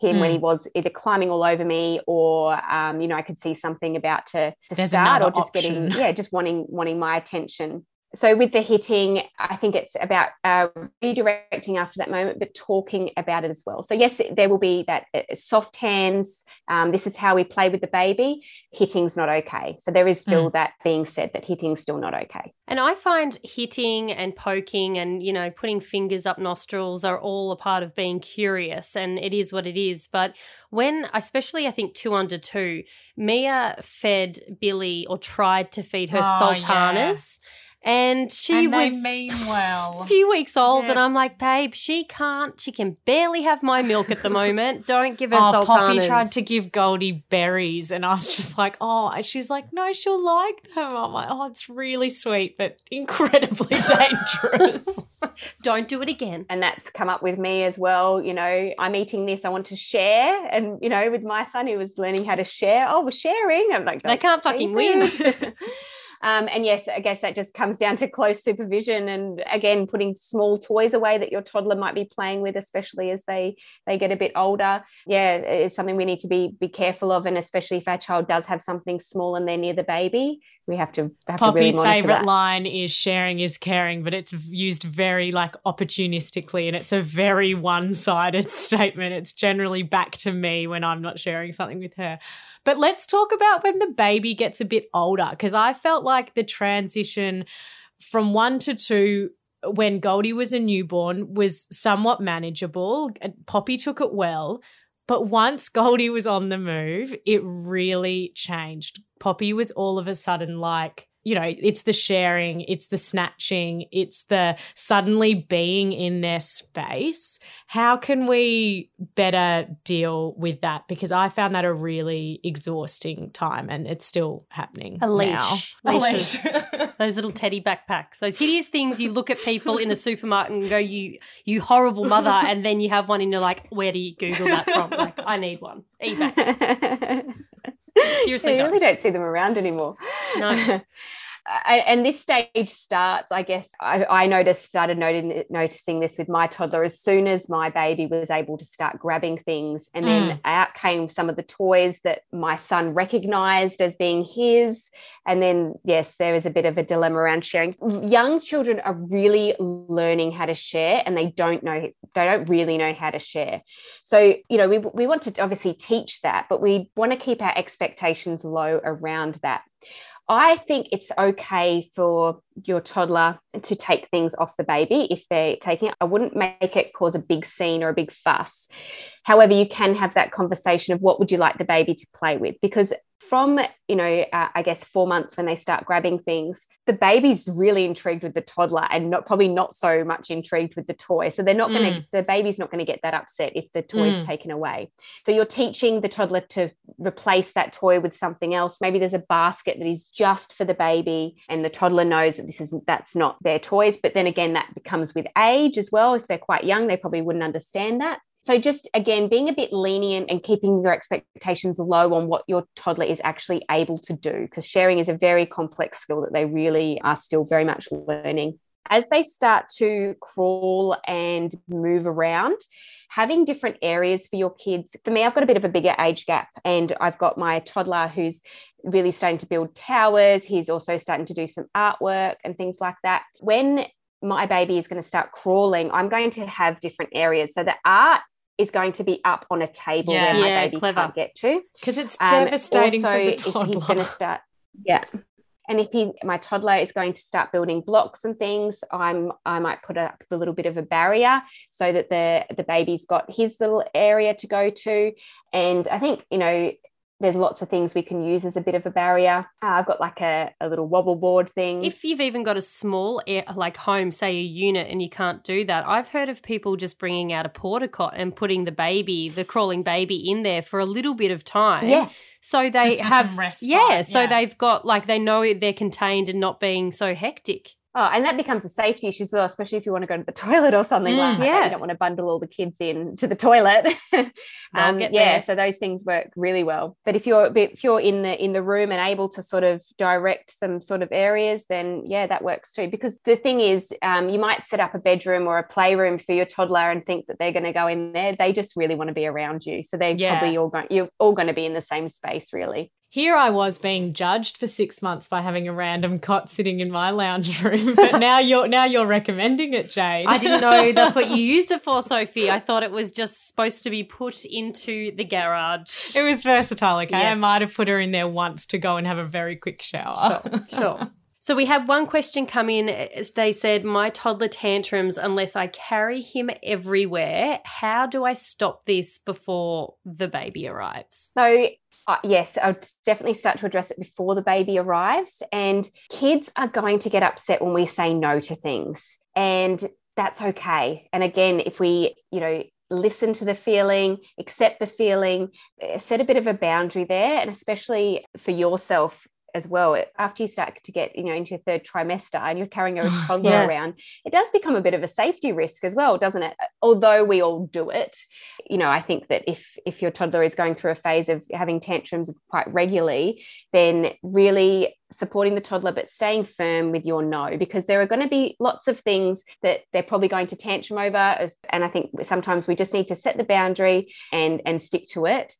him mm. when he hmm. was either climbing all over me or um, you know I could see something about to, to start or just option. getting yeah just wanting wanting my attention so with the hitting i think it's about uh, redirecting after that moment but talking about it as well. So yes there will be that uh, soft hands um, this is how we play with the baby hitting's not okay. So there is still mm. that being said that hitting's still not okay. And i find hitting and poking and you know putting fingers up nostrils are all a part of being curious and it is what it is. But when especially i think two under two mia fed billy or tried to feed her oh, sultanas. yeah and she and was mean [laughs] well. a few weeks old, yeah. and I'm like, babe, she can't, she can barely have my milk at the moment. Don't give [laughs] oh, her oh, sultanas. Poppy tried to give Goldie berries, and I was just like, oh, she's like, no, she'll like them. I'm like, oh, it's really sweet, but incredibly [laughs] dangerous. Don't do it again. And that's come up with me as well. You know, I'm eating this, I want to share, and you know, with my son who was learning how to share, oh, we're sharing. I'm like, they can't fucking win. Um, and yes, I guess that just comes down to close supervision and again putting small toys away that your toddler might be playing with, especially as they they get a bit older. Yeah, it's something we need to be be careful of, and especially if our child does have something small and they're near the baby, we have to. Have Poppy's to really favorite that. line is "sharing is caring," but it's used very like opportunistically, and it's a very one sided [laughs] statement. It's generally back to me when I'm not sharing something with her. But let's talk about when the baby gets a bit older because I felt like the transition from one to two when Goldie was a newborn was somewhat manageable. Poppy took it well. But once Goldie was on the move, it really changed. Poppy was all of a sudden like you know, it's the sharing, it's the snatching, it's the suddenly being in their space. How can we better deal with that? Because I found that a really exhausting time and it's still happening. A leash. Now. A leash. [laughs] those little teddy backpacks, those hideous things you look at people in the supermarket and go, you, you horrible mother. And then you have one and you're like, where do you Google that from? Like, I need one. eBay. [laughs] Seriously, yeah, you really don't see them around anymore. No. [laughs] and this stage starts, I guess, I, I noticed, started noting, noticing this with my toddler as soon as my baby was able to start grabbing things. And then mm. out came some of the toys that my son recognized as being his. And then, yes, there was a bit of a dilemma around sharing. Young children are really learning how to share and they don't know, they don't really know how to share. So, you know, we, we want to obviously teach that, but we want to keep our expectations low around that. I think it's okay for your toddler to take things off the baby if they're taking it. I wouldn't make it cause a big scene or a big fuss. However, you can have that conversation of what would you like the baby to play with because from you know uh, i guess four months when they start grabbing things the baby's really intrigued with the toddler and not probably not so much intrigued with the toy. So they're not mm. going to the baby's not going to get that upset if the toy is mm. taken away. So you're teaching the toddler to replace that toy with something else. Maybe there's a basket that is just for the baby and the toddler knows that this is that's not their toys. But then again that becomes with age as well. If they're quite young they probably wouldn't understand that so, just again, being a bit lenient and keeping your expectations low on what your toddler is actually able to do, because sharing is a very complex skill that they really are still very much learning. As they start to crawl and move around, having different areas for your kids. For me, I've got a bit of a bigger age gap, and I've got my toddler who's really starting to build towers. He's also starting to do some artwork and things like that. When my baby is going to start crawling, I'm going to have different areas. So the art is going to be up on a table yeah. where my yeah, baby clever. can't get to. Because it's um, devastating also, for the toddler. If he's going to start, yeah. And if he, my toddler is going to start building blocks and things, I'm I might put up a little bit of a barrier so that the the baby's got his little area to go to. And I think you know there's lots of things we can use as a bit of a barrier. Uh, I've got like a, a little wobble board thing. If you've even got a small like home, say a unit, and you can't do that, I've heard of people just bringing out a porta cot and putting the baby, the crawling baby, in there for a little bit of time. Yeah. So they have, rest. yeah. So they've got like they know they're contained and not being so hectic. Oh, and that becomes a safety issue as well, especially if you want to go to the [laughs] toilet or something mm, like that. Yeah. You don't want to bundle all the kids in to the toilet. [laughs] um, yeah, there. so those things work really well. But if you're if you're in the in the room and able to sort of direct some sort of areas, then yeah, that works too. Because the thing is, um, you might set up a bedroom or a playroom for your toddler and think that they're going to go in there. They just really want to be around you, so they're yeah. probably all going. You're all going to be in the same space, really here I was being judged for six months by having a random cot sitting in my lounge [laughs] room, but now you're now you're recommending it, Jade. I didn't know that's what you [laughs] used it for, Sophie. I thought it was just supposed to be put into the garage. It was versatile. Okay, yes. I might have put her in there once to go and have a very quick shower. Sure, sure. [laughs] So we had one question come in. They said, My toddler tantrums unless I carry him everywhere. How do I stop this before the baby arrives? So, uh, yes, I'll definitely start to address it before the baby arrives. And kids are going to get upset when we say no to things. And that's okay. And again, if we, you know, listen to the feeling, accept the feeling, eh, set a bit of a boundary there. And especially for yourself, as well after you start to get you know into your third trimester and you're carrying [sighs] a toddler yeah. around it does become a bit of a safety risk as well doesn't it although we all do it you know i think that if if your toddler is going through a phase of having tantrums quite regularly then really supporting the toddler but staying firm with your no because there are going to be lots of things that they're probably going to tantrum over as, and i think sometimes we just need to set the boundary and and stick to it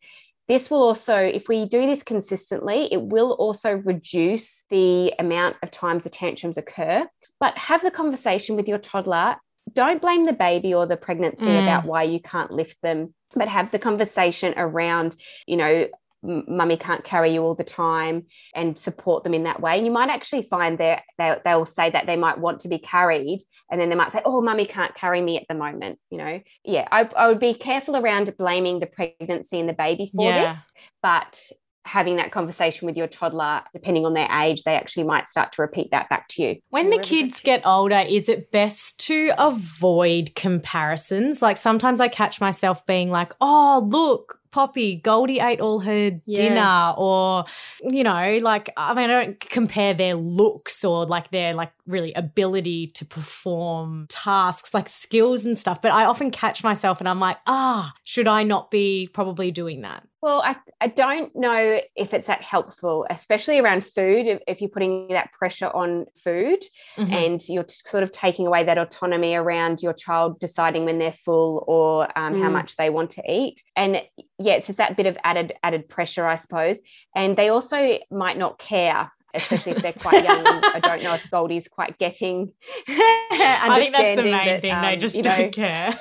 this will also, if we do this consistently, it will also reduce the amount of times the tantrums occur. But have the conversation with your toddler. Don't blame the baby or the pregnancy mm. about why you can't lift them, but have the conversation around, you know, mummy can't carry you all the time and support them in that way. And you might actually find that they, they'll say that they might want to be carried. And then they might say, oh, mummy can't carry me at the moment. You know, yeah, I, I would be careful around blaming the pregnancy and the baby for yeah. this. But having that conversation with your toddler, depending on their age, they actually might start to repeat that back to you. When the kids get older, is it best to avoid comparisons? Like sometimes I catch myself being like, oh, look, Poppy, Goldie ate all her yeah. dinner, or, you know, like, I mean, I don't compare their looks or like their like really ability to perform tasks, like skills and stuff, but I often catch myself and I'm like, ah, should I not be probably doing that? Well, I, I don't know if it's that helpful, especially around food. If, if you're putting that pressure on food mm-hmm. and you're sort of taking away that autonomy around your child deciding when they're full or um, mm. how much they want to eat. And yeah, it's just that bit of added added pressure, I suppose. And they also might not care especially if they're quite young. I don't know if Goldie's quite getting. [laughs] I think that's the main that, thing. Um, they just don't know, care.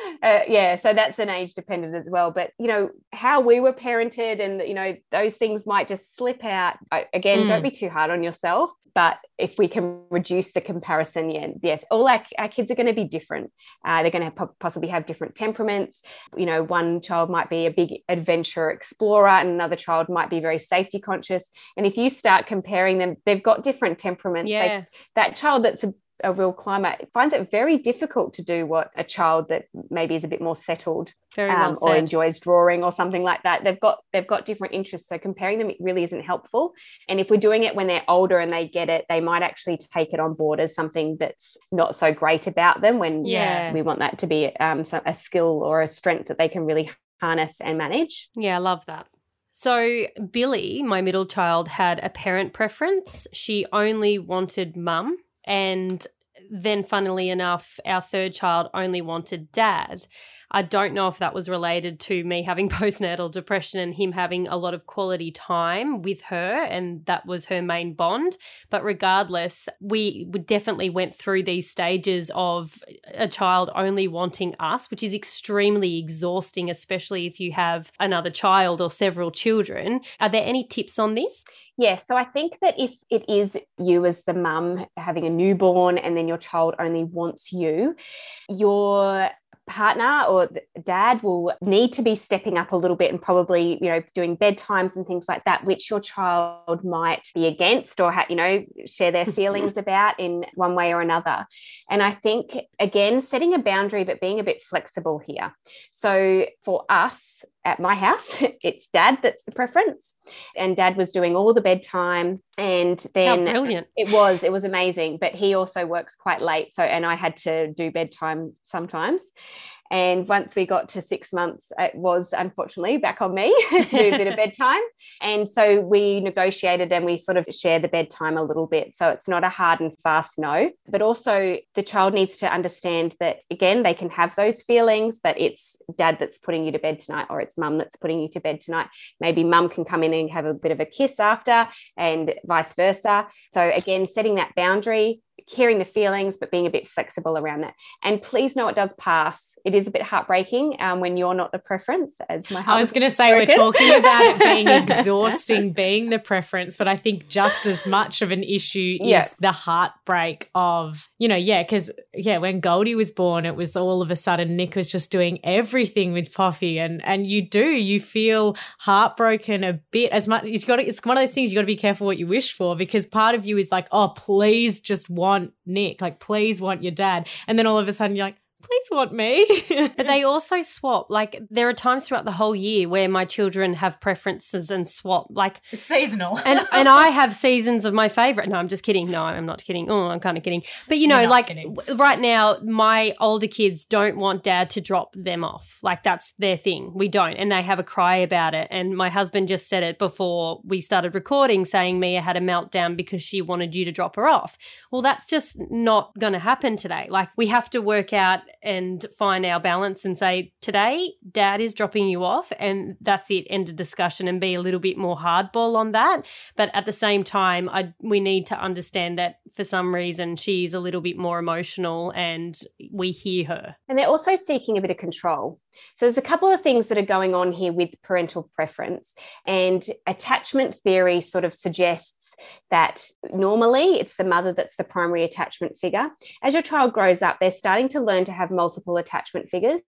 [laughs] [laughs] uh, yeah, so that's an age dependent as well. But you know how we were parented, and you know those things might just slip out. Again, mm. don't be too hard on yourself. But if we can reduce the comparison, yeah, yes, all our, our kids are going to be different. Uh, they're going to have, possibly have different temperaments. You know, one child might be a big adventure explorer, and another child might be very safety conscious. And if you start comparing them, they've got different temperaments. Yeah. that child that's a a real climber finds it very difficult to do what a child that maybe is a bit more settled very um, or enjoys drawing or something like that. They've got they've got different interests so comparing them really isn't helpful. And if we're doing it when they're older and they get it they might actually take it on board as something that's not so great about them when yeah. we want that to be um, a skill or a strength that they can really harness and manage. Yeah i love that. So, Billy, my middle child, had a parent preference. She only wanted mum and then, funnily enough, our third child only wanted dad. I don't know if that was related to me having [laughs] postnatal depression and him having a lot of quality time with her, and that was her main bond. But regardless, we definitely went through these stages of a child only wanting us, which is extremely exhausting, especially if you have another child or several children. Are there any tips on this? Yes. So I think that if it is you as the mum having a newborn and then your child only wants you, your partner or dad will need to be stepping up a little bit and probably you know doing bedtimes and things like that which your child might be against or ha- you know share their feelings [laughs] about in one way or another. And i think again setting a boundary but being a bit flexible here. So for us at my house. [laughs] It's dad that's the preference. And dad was doing all the bedtime and then How brilliant. it was it was amazing. But he also works quite late. So and i had to do bedtime sometimes and once we got to six months, it was unfortunately back on me [laughs] to do a bit of bedtime. And so we negotiated and we sort of share the bedtime a little bit. So it's not a hard and fast no, but also the child needs to understand that, again, they can have those feelings, but it's dad that's putting you to bed tonight or it's mum that's putting you to bed tonight. Maybe mum can come in and have a bit of a kiss after and vice versa. So again, setting that boundary hearing the feelings, but being a bit flexible around that. And please know it does pass. It is a bit heartbreaking um, when you're not the preference, as my I was going to say, we're talking about it being [laughs] exhausting being the preference, but I think just as much of an issue is yeah. the heartbreak of, you know, yeah, because, yeah, when Goldie was born, it was all of a sudden Nick was just doing everything with Poppy. And, and you do, you feel heartbroken a bit as much. You've got it's one of those things you got to be careful what you wish for because part of you is like, oh, please just want want Nick, like please want your dad. And then all of a sudden you're like, please want me. [laughs] but they also swap. Like there are times throughout the whole year where my children have preferences and swap. Like it's seasonal. and [laughs] and I have seasons of my favorite. No, I'm just kidding. No, I'm not kidding. Oh, I'm kind of kidding. But you know, like kidding. right now, my older kids don't want dad to drop them off. Like that's their thing. We don't, and they have a cry about it. And my husband just said it before we started recording, saying Mia had a meltdown because she wanted you to drop her off. Well, that's just not going to happen today. Like we have to work out and find our balance and say, today, dad is dropping you off, and that's it, end of discussion, and be a little bit more hardball on that. But at the same time, I, we need to understand that for some reason she's a little bit more emotional and we hear her. And they're also seeking a bit of control. So there's a couple of things that are going on here with parental preference. And attachment theory sort of suggests that normally it's the mother that's the primary attachment figure. As your child grows up, they're starting to learn to have multiple attachment figures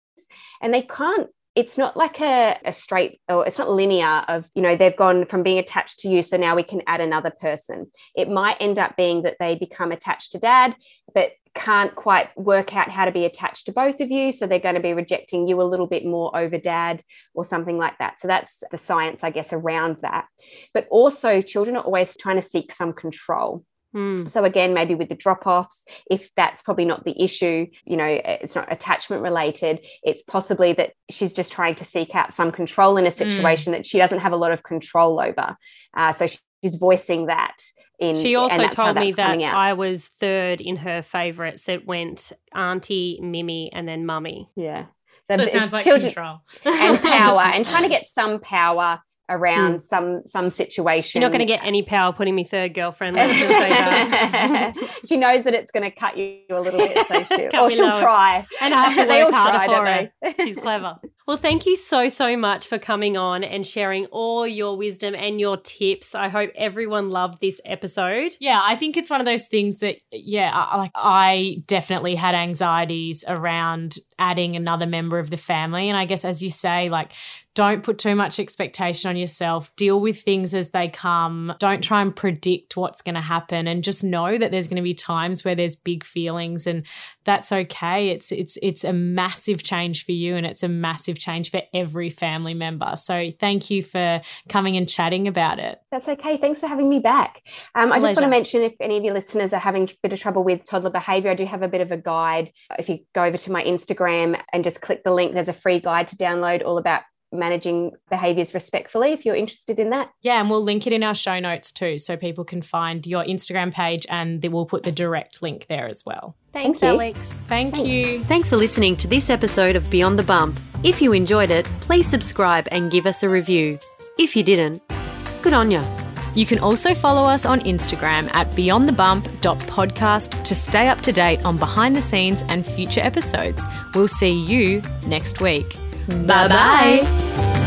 and they can't it's not like a, a straight or it's not linear of you know they've gone from being attached to you so now we can add another person. It might end up being that they become attached to dad but can't quite work out how to be attached to both of you so they're going to be rejecting you a little bit more over dad or something like that. So that's the science i guess around that. But also children are always trying to seek some control Mm. So again, maybe with the drop-offs, if that's probably not the issue, you know, it's not attachment related. It's possibly that she's just trying to seek out some control in a situation mm. that she doesn't have a lot of control over. Uh, so she's voicing that. In, she also told me that I was third in her favourites. It went Auntie, Mimi, and then Mummy. Yeah. So, so it sounds like control and [laughs] power, and trying to get some power around mm. some some situation. You're not going to get any power putting me third girlfriend. [laughs] she knows that it's going to cut you a little bit, so [laughs] she, or she'll lower. try. And I have to [laughs] work harder for her. She's clever. Well, thank you so so much for coming on and sharing all your wisdom and your tips. I hope everyone loved this episode. Yeah, I think it's one of those things that yeah, I, like I definitely had anxieties around adding another member of the family and I guess as you say like don't put too much expectation on yourself. Deal with things as they come. Don't try and predict what's going to happen and just know that there's going to be times where there's big feelings and that's okay. It's it's it's a massive change for you and it's a massive change for every family member. So thank you for coming and chatting about it. That's okay. Thanks for having me back. Um, I just want to mention if any of your listeners are having a bit of trouble with toddler behavior, I do have a bit of a guide. If you go over to my Instagram and just click the link, there's a free guide to download all about managing behaviors respectfully if you're interested in that. Yeah, and we'll link it in our show notes too so people can find your Instagram page and we'll put the direct link there as well. Thanks, Thank Alex. Thank Thanks. you. Thanks for listening to this episode of Beyond the Bump. If you enjoyed it, please subscribe and give us a review. If you didn't, good on you. You can also follow us on Instagram at beyondthebump.podcast to stay up to date on behind the scenes and future episodes. We'll see you next week. Bye bye.